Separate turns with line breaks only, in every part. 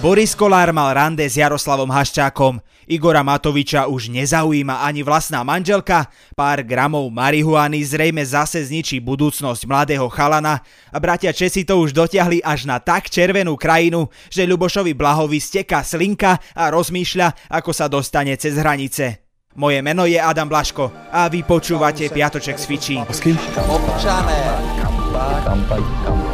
Boris Kolár mal rande s Jaroslavom Haščákom. Igora Matoviča už nezaujíma ani vlastná manželka, pár gramov marihuany zrejme zase zničí budúcnosť mladého chalana a bratia Česi to už dotiahli až na tak červenú krajinu, že Ľubošovi Blahovi steká slinka a rozmýšľa, ako sa dostane cez hranice. Moje meno je Adam Blaško a vy počúvate Piatoček s Fičí.
Občané, kampaň, kampaň, kampaň, kampaň, kampaň, kampaň.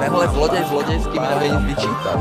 Tenhle zlodej zlodejský mi nevie nič vyčítať.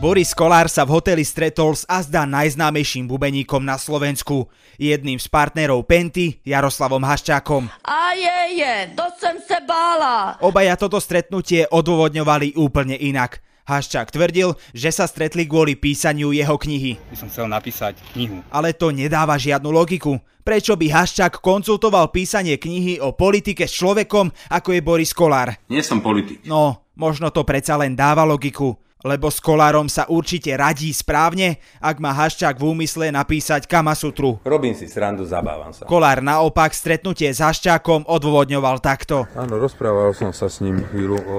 Boris Kolár sa v hoteli stretol s azda najznámejším bubeníkom na Slovensku, jedným z partnerov Penty, Jaroslavom Haščákom.
A je, je, to jsem se bála.
Obaja toto stretnutie odôvodňovali úplne inak. Haščák tvrdil, že sa stretli kvôli písaniu jeho knihy.
by som chcel napísať knihu.
Ale to nedáva žiadnu logiku. Prečo by Haščák konzultoval písanie knihy o politike s človekom, ako je Boris Kolár?
Nie som politik.
No, možno to predsa len dáva logiku. Lebo s Kolárom sa určite radí správne, ak má Haščák v úmysle napísať Kamasutru.
Robím si srandu, zabávam sa.
Kolár naopak stretnutie s Haščákom odôvodňoval takto.
Áno, rozprával som sa s ním chvíľu o,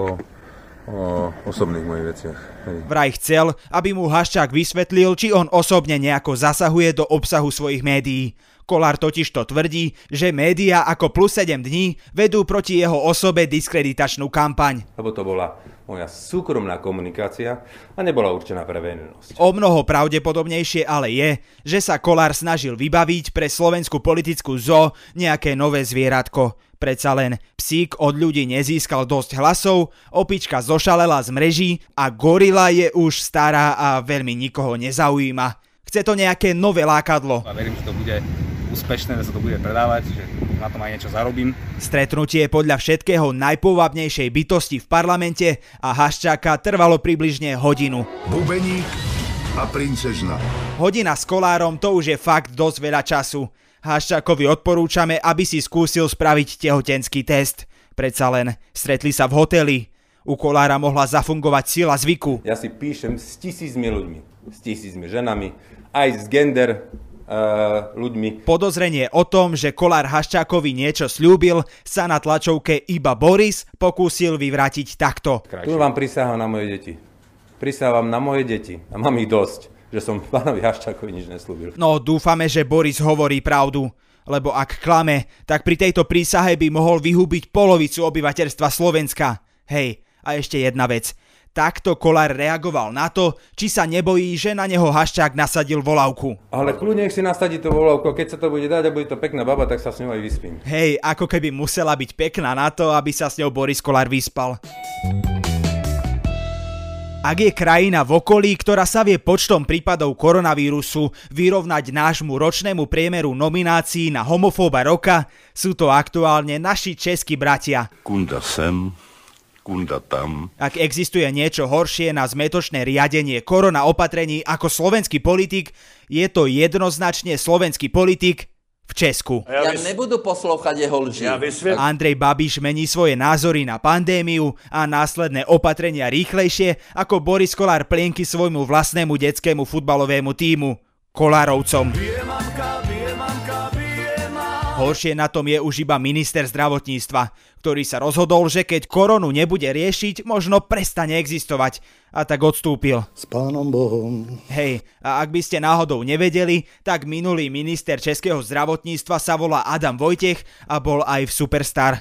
o osobných mojich veciach. Hej.
Vraj chcel, aby mu Haščák vysvetlil, či on osobne nejako zasahuje do obsahu svojich médií. Kolár totiž to tvrdí, že médiá ako plus 7 dní vedú proti jeho osobe diskreditačnú kampaň.
Lebo to bola moja súkromná komunikácia a nebola určená pre verejnosť.
O mnoho pravdepodobnejšie ale je, že sa Kolár snažil vybaviť pre slovenskú politickú zo nejaké nové zvieratko. Predsa len psík od ľudí nezískal dosť hlasov, opička zošalela z mreží a gorila je už stará a veľmi nikoho nezaujíma. Chce to nejaké nové lákadlo.
A verím, že to bude úspešné, že sa to bude predávať, že na tom aj niečo zarobím.
Stretnutie podľa všetkého najpovabnejšej bytosti v parlamente a Haščáka trvalo približne hodinu.
Bubeník a princežna.
Hodina s kolárom to už je fakt dosť veľa času. Haščákovi odporúčame, aby si skúsil spraviť tehotenský test. Predsa len stretli sa v hoteli. U kolára mohla zafungovať sila zvyku.
Ja si píšem s tisícmi ľuďmi. S tisícmi ženami, aj s gender uh, ľuďmi.
Podozrenie o tom, že Kolár Haščákovi niečo slúbil, sa na tlačovke iba Boris pokúsil vyvrátiť takto.
Tu vám prisahám na moje deti. Prisávam na moje deti a mám ich dosť, že som pánovi Haščákovi nič neslúbil.
No dúfame, že Boris hovorí pravdu. Lebo ak klame, tak pri tejto prísahe by mohol vyhubiť polovicu obyvateľstva Slovenska. Hej, a ešte jedna vec. Takto Kolár reagoval na to, či sa nebojí, že na neho Haščák nasadil volavku.
Ale kľudne si nasadí to volavko, keď sa to bude dať a bude to pekná baba, tak sa s ňou aj vyspím.
Hej, ako keby musela byť pekná na to, aby sa s ňou Boris Kolár vyspal. Ak je krajina v okolí, ktorá sa vie počtom prípadov koronavírusu vyrovnať nášmu ročnému priemeru nominácií na homofóba roka, sú to aktuálne naši českí bratia.
Kunda sem, kunda tam.
Ak existuje niečo horšie na zmetočné riadenie korona opatrení ako slovenský politik, je to jednoznačne slovenský politik v Česku.
Ja nebudu poslouchať jeho lži.
Andrej Babiš mení svoje názory na pandémiu a následné opatrenia rýchlejšie ako Boris Kolár plienky svojmu vlastnému detskému futbalovému týmu, Kolárovcom. Horšie na tom je už iba minister zdravotníctva, ktorý sa rozhodol, že keď koronu nebude riešiť, možno prestane existovať a tak odstúpil.
S pánom Bohom.
Hej, a ak by ste náhodou nevedeli, tak minulý minister českého zdravotníctva sa volá Adam Vojtech a bol aj v Superstar.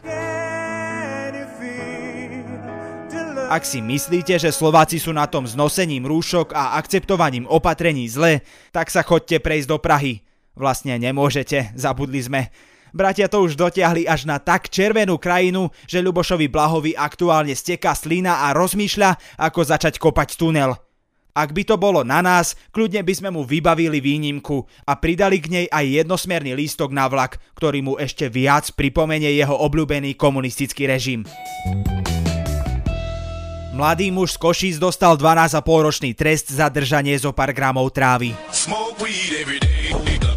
Ak si myslíte, že Slováci sú na tom s nosením rúšok a akceptovaním opatrení zle, tak sa chodte prejsť do Prahy. Vlastne nemôžete, zabudli sme. Bratia to už dotiahli až na tak červenú krajinu, že Ľubošovi Blahovi aktuálne steká slina a rozmýšľa, ako začať kopať tunel. Ak by to bolo na nás, kľudne by sme mu vybavili výnimku a pridali k nej aj jednosmerný lístok na vlak, ktorý mu ešte viac pripomenie jeho obľúbený komunistický režim. Mladý muž z Košíc dostal 12,5 ročný trest za držanie zo pár gramov trávy.
Smoke weed every day.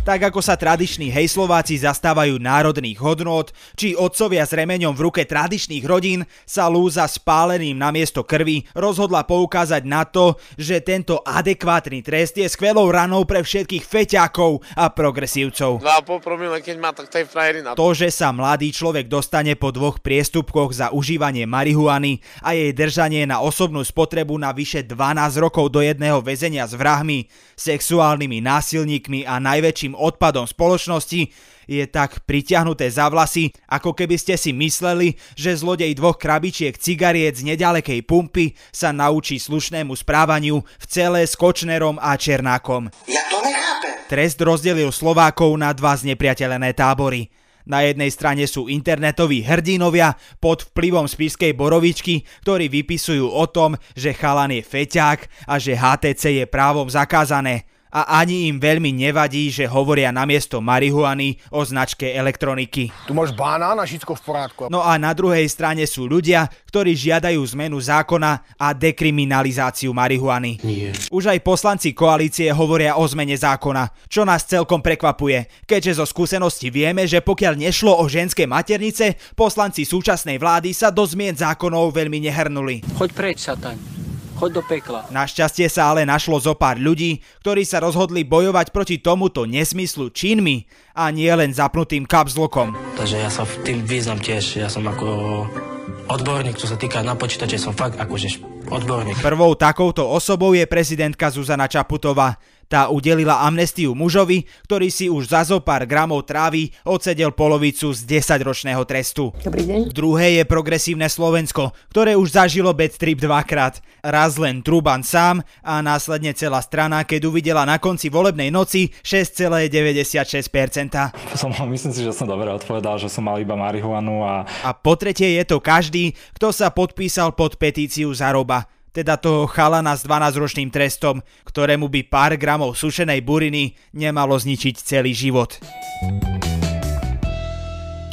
Tak ako sa tradiční hejslováci zastávajú národných hodnôt, či otcovia s remeňom v ruke tradičných rodín sa lúza spáleným na miesto krvi rozhodla poukázať na to, že tento adekvátny trest je skvelou ranou pre všetkých feťákov a progresívcov.
2,5 promile, keď má, tak tej frajeri na
To, že sa mladý človek dostane po dvoch priestupkoch za užívanie marihuany a jej držanie na osobnú spotrebu na vyše 12 rokov do jedného väzenia s vrahmi, sexuálnymi násilníkmi a najväčším odpadom spoločnosti, je tak pritiahnuté za vlasy, ako keby ste si mysleli, že zlodej dvoch krabičiek cigariet z nedalekej pumpy sa naučí slušnému správaniu v celé s Kočnerom a Černákom.
Ja to nechápem.
Trest rozdelil Slovákov na dva znepriateľené tábory. Na jednej strane sú internetoví hrdinovia pod vplyvom spiskej borovičky, ktorí vypisujú o tom, že chalan je feťák a že HTC je právom zakázané a ani im veľmi nevadí, že hovoria namiesto marihuany o značke elektroniky.
Tu máš banán a všetko v porádku.
No a na druhej strane sú ľudia, ktorí žiadajú zmenu zákona a dekriminalizáciu marihuany.
Nie.
Už aj poslanci koalície hovoria o zmene zákona, čo nás celkom prekvapuje, keďže zo skúsenosti vieme, že pokiaľ nešlo o ženské maternice, poslanci súčasnej vlády sa do zmien zákonov veľmi nehrnuli.
Choď preč, sataň. Choď do pekla.
Našťastie sa ale našlo zo pár ľudí, ktorí sa rozhodli bojovať proti tomuto nesmyslu činmi a nie len zapnutým kapzlokom.
Takže ja sa v tým význam tiež. Ja som ako odborník, čo sa týka na počítače, som fakt akože odborník.
Prvou takouto osobou je prezidentka Zuzana Čaputová. Tá udelila amnestiu mužovi, ktorý si už za zo pár gramov trávy odsedel polovicu z 10-ročného trestu.
Dobrý deň.
Druhé je progresívne Slovensko, ktoré už zažilo bad trip dvakrát. Raz len Truban sám a následne celá strana, keď uvidela na konci volebnej noci 6,96%.
Som, myslím si, že som dobre odpovedal, že som mal iba marihuanu a...
A po tretie je to každý, kto sa podpísal pod petíciu Zaroba teda toho chalana s 12-ročným trestom, ktorému by pár gramov sušenej buriny nemalo zničiť celý život.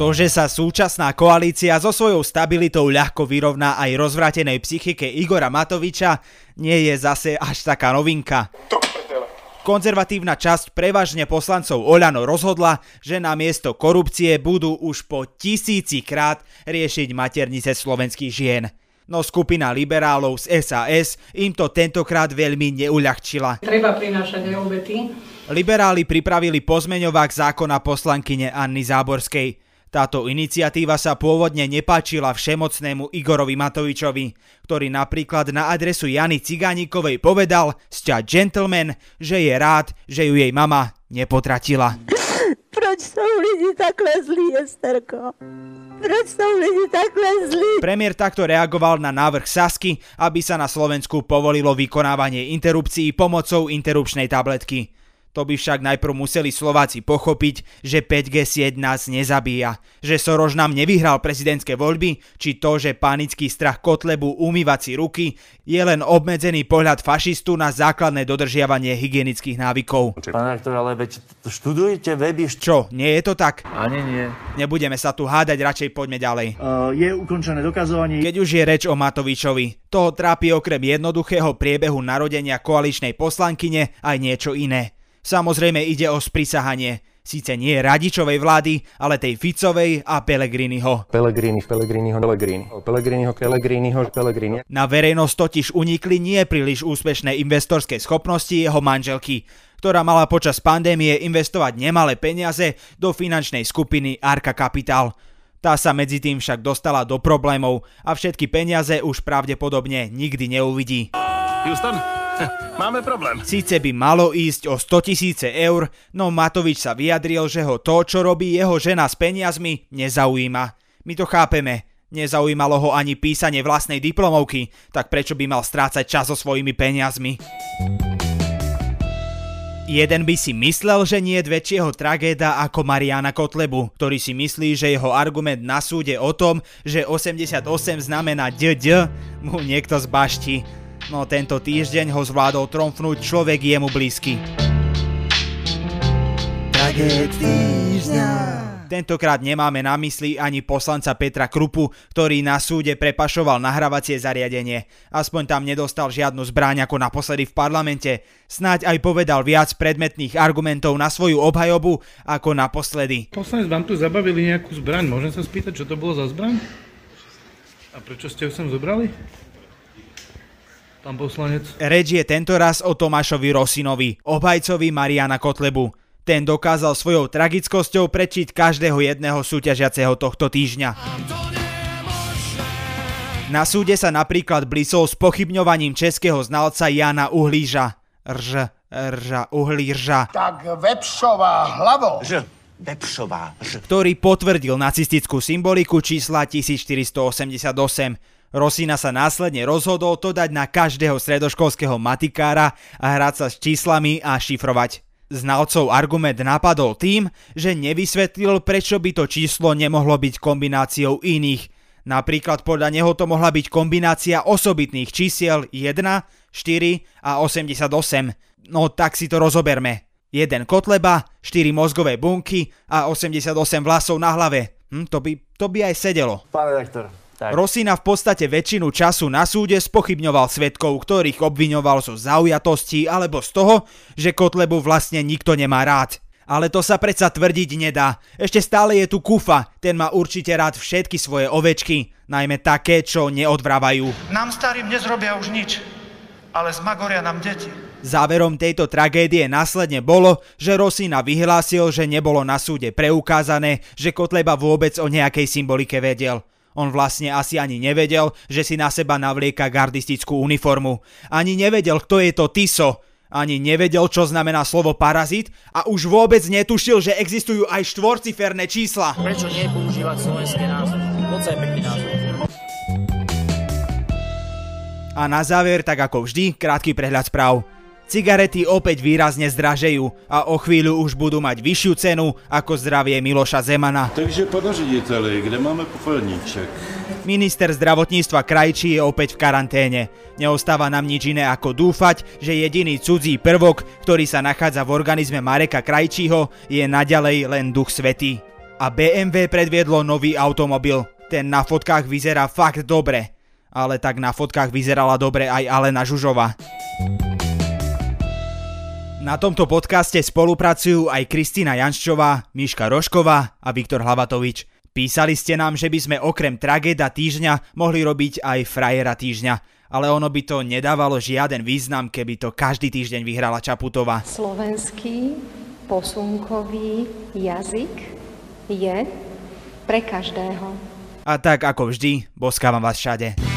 To, že sa súčasná koalícia so svojou stabilitou ľahko vyrovná aj rozvrátenej psychike Igora Matoviča, nie je zase až taká novinka. Konzervatívna časť prevažne poslancov Oľano rozhodla, že na miesto korupcie budú už po tisíci krát riešiť maternice slovenských žien. No skupina liberálov z SAS im to tentokrát veľmi neuľahčila.
Treba prinášať aj obety.
Liberáli pripravili pozmeňovák zákona poslankyne Anny Záborskej. Táto iniciatíva sa pôvodne nepáčila všemocnému Igorovi Matovičovi, ktorý napríklad na adresu Jany Cigánikovej povedal sťa gentleman, že je rád, že ju jej mama nepotratila.
Proč sú lidi takhle zlí, Esterko? Proč sú lidi takhle zlí?
Premiér takto reagoval na návrh Sasky, aby sa na Slovensku povolilo vykonávanie interrupcií pomocou interrupčnej tabletky. To by však najprv museli Slováci pochopiť, že 5G sieť nás nezabíja, že Soroš nám nevyhral prezidentské voľby, či to, že panický strach Kotlebu umývať si ruky, je len obmedzený pohľad fašistu na základné dodržiavanie hygienických návykov.
Pán rektor, ale veď študujete weby...
Čo, nie je to tak?
Ani nie.
Nebudeme sa tu hádať, radšej poďme ďalej.
Uh, je ukončené dokazovanie.
Keď už je reč o Matovičovi, toho trápi okrem jednoduchého priebehu narodenia koaličnej poslankyne aj niečo iné. Samozrejme ide o sprisahanie. Síce nie radičovej vlády, ale tej Ficovej a Pelegriniho.
Pelegrini, Pelegriniho, Pelegrini. Pelegriniho, Pelegriniho, Pelegrini.
Na verejnosť totiž unikli nie príliš úspešné investorské schopnosti jeho manželky, ktorá mala počas pandémie investovať nemalé peniaze do finančnej skupiny Arka Capital. Tá sa medzi tým však dostala do problémov a všetky peniaze už pravdepodobne nikdy neuvidí.
Houston, Máme problém.
Síce by malo ísť o 100 tisíce eur, no Matovič sa vyjadril, že ho to, čo robí jeho žena s peniazmi, nezaujíma. My to chápeme. Nezaujímalo ho ani písanie vlastnej diplomovky, tak prečo by mal strácať čas so svojimi peniazmi? Jeden by si myslel, že nie je väčšieho tragéda ako Mariana Kotlebu, ktorý si myslí, že jeho argument na súde o tom, že 88 znamená DD, mu niekto zbaští no tento týždeň ho zvládol tromfnúť človek jemu blízky.
Tragéd týždňa.
Tentokrát nemáme na mysli ani poslanca Petra Krupu, ktorý na súde prepašoval nahrávacie zariadenie. Aspoň tam nedostal žiadnu zbraň ako naposledy v parlamente. Snáď aj povedal viac predmetných argumentov na svoju obhajobu ako naposledy.
Poslanec, vám tu zabavili nejakú zbraň. Môžem sa spýtať, čo to bolo za zbraň? A prečo ste ju sem zobrali? Pán poslanec.
Reč je tentoraz o Tomášovi Rosinovi, obhajcovi Mariana Kotlebu. Ten dokázal svojou tragickosťou prečiť každého jedného súťažiaceho tohto týždňa. Na súde sa napríklad blisol s pochybňovaním českého znalca Jana Uhlíža. Rž, rža, uhlírža.
Tak vepšová hlavo.
Ž, vepšová, ž.
Ktorý potvrdil nacistickú symboliku čísla 1488. Rosina sa následne rozhodol to dať na každého stredoškolského matikára a hrať sa s číslami a šifrovať. Znalcov argument napadol tým, že nevysvetlil, prečo by to číslo nemohlo byť kombináciou iných. Napríklad podľa neho to mohla byť kombinácia osobitných čísiel 1, 4 a 88. No tak si to rozoberme. Jeden kotleba, 4 mozgové bunky a 88 vlasov na hlave. Hm, to, by, to by aj sedelo.
Pán redaktor, tak.
Rosina v podstate väčšinu času na súde spochybňoval svetkov, ktorých obviňoval zo zaujatosti alebo z toho, že Kotlebu vlastne nikto nemá rád. Ale to sa predsa tvrdiť nedá. Ešte stále je tu Kufa, ten má určite rád všetky svoje ovečky, najmä také, čo neodvrávajú.
Nám starým nezrobia už nič, ale zmagoria nám deti.
Záverom tejto tragédie následne bolo, že Rosina vyhlásil, že nebolo na súde preukázané, že Kotleba vôbec o nejakej symbolike vedel. On vlastne asi ani nevedel, že si na seba navlieka gardistickú uniformu. Ani nevedel, kto je to Tiso. Ani nevedel, čo znamená slovo parazit a už vôbec netušil, že existujú aj štvorciferné čísla.
Prečo nie používať slovenské názvy? Moc je pekný názov.
A na záver, tak ako vždy, krátky prehľad správ. Cigarety opäť výrazne zdražejú a o chvíľu už budú mať vyššiu cenu ako zdravie Miloša Zemana.
Takže pane řediteli, kde máme popelníček?
Minister zdravotníctva Krajčí je opäť v karanténe. Neostáva nám nič iné ako dúfať, že jediný cudzí prvok, ktorý sa nachádza v organizme Mareka Krajčího, je naďalej len duch svetý. A BMW predviedlo nový automobil. Ten na fotkách vyzerá fakt dobre. Ale tak na fotkách vyzerala dobre aj Alena Žužova. Na tomto podcaste spolupracujú aj Kristýna Janščová, Miška Rošková a Viktor Hlavatovič. Písali ste nám, že by sme okrem tragéda týždňa mohli robiť aj frajera týždňa, ale ono by to nedávalo žiaden význam, keby to každý týždeň vyhrala Čaputová.
Slovenský posunkový jazyk je pre každého.
A tak ako vždy, boskávam vás všade.